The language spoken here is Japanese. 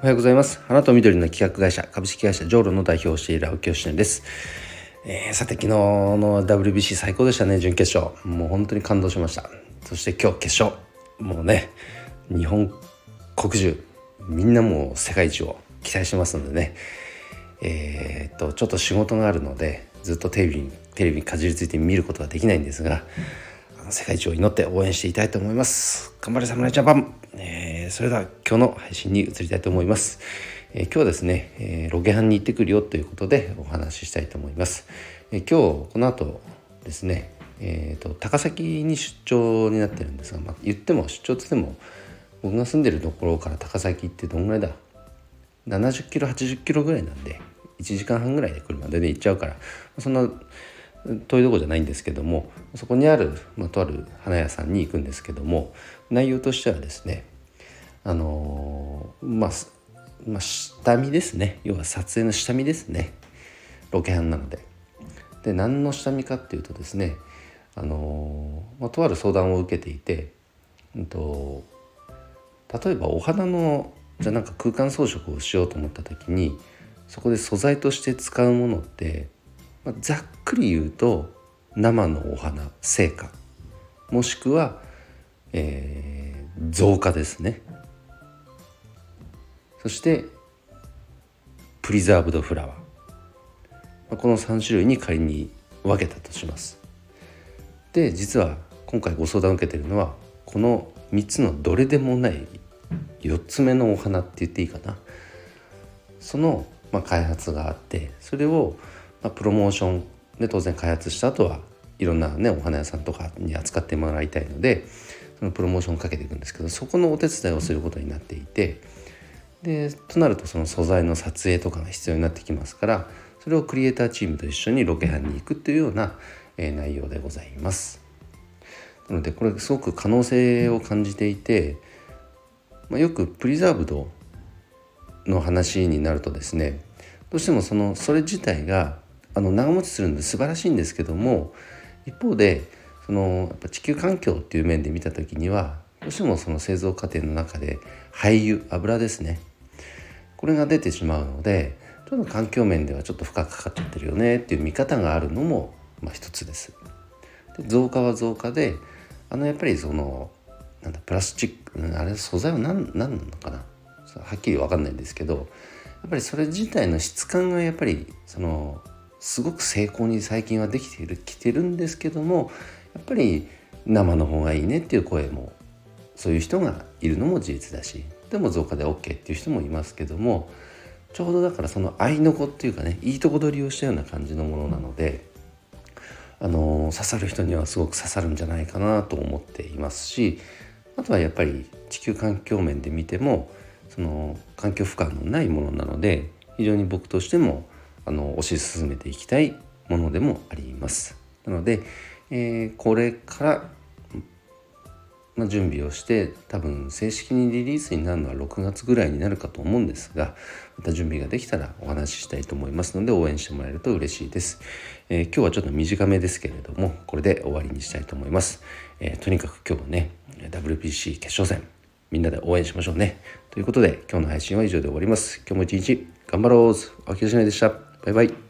おはようございます。花と緑の企画会社株式会社ジョーロの代表をしている青木義です、えー、さて昨日の WBC 最高でしたね準決勝。もう本当に感動しました。そして今日決勝。もうね日本国中みんなもう世界一を期待してますのでね。えー、っとちょっと仕事があるのでずっとテレビにテレビにかじりついて見ることができないんですが世界一を祈って応援していたいと思います。頑張れ侍ジャパン、えー、それでは今日の配信に移りたいと思います、えー、今日はですね、えー、ロケハンに行ってくるよということでお話ししたいと思います、え今日この後ですねえーと、高崎に出張になってるんですが、まあ、言っても出張つっても僕が住んでるところから高崎ってどんぐらいだ？70キロ80キロぐらいなんで1時間半ぐらいで車で、ね、行っちゃうからそんな遠いとこじゃないんですけどもそこにある、まあ、とある花屋さんに行くんですけども内容としてはですねあの、まあ、まあ、下見ですね。要は撮影の下見ですね。ロケハンなので。で何の下見かっていうとですねあの、まあ、とある相談を受けていて、うんと、例えばお花のじゃなんか空間装飾をしようと思った時にそこで素材として使うものってまあ、ざっくり言うと生のお花成果。もしくは、えー、増加ですね。そしてプリザーブドフラワー、この3種類に仮に分けたとします。で実は今回ご相談を受けているのはこの3つのどれでもない4つ目のお花って言っていいかな。その、まあ、開発があってそれをまあ、プロモーションで当然開発した後はいろんなねお花屋さんとかに扱ってもらいたいのでそのプロモーションをかけていくんですけどそこのお手伝いをすることになっていてでとなるとその素材の撮影とかが必要になってきますからそれをクリエイターチームと一緒にロケハンに行くっていうような、え、内容でございます。なのでこれすごく可能性を感じていて、まあ、よくプリザーブドの話になるとですねどうしてもそのそれ自体があの長持ちするんで素晴らしいんですけども一方でそのやっぱ地球環境っていう面で見た時にはどうしてもその製造過程の中で廃油油ですねこれが出てしまうのでちょっと環境面ではちょっと負荷かかっちゃってるよねっていう見方があるのも、まあ、一つです。で増加は増加であのやっぱりそのなんだプラスチックあれ素材は何何なのかな？はっきり分かんないんですけどやっぱりそれ自体の質感がやっぱりそのすごく成功に最近はできているきてるんですけどもやっぱり生の方がいいねっていう声もそういう人がいるのも事実だしでも増加で OK っていう人もいますけどもちょうどだからその合いの子っていうかねいいとこ取りをしたような感じのものなので、あの刺さる人にはすごく刺さるんじゃないかなと思っていますしあとはやっぱり地球環境面で見てもその環境負荷のないものなので非常に僕としてもあの推し進めていきたいものでもあります。なので、えー、これから、まあ、準備をして多分正式にリリースになるのは6月ぐらいになるかと思うんですがまた準備ができたらお話ししたいと思いますので応援してもらえると嬉しいです。えー、今日はちょっと短めですけれどもこれで終わりにしたいと思います。えー、とにかく今日はね WBC 決勝戦みんなで応援しましょうね。ということで今日の配信は以上で終わります。今日も一日頑張ろう秋吉内でした。バイバイ。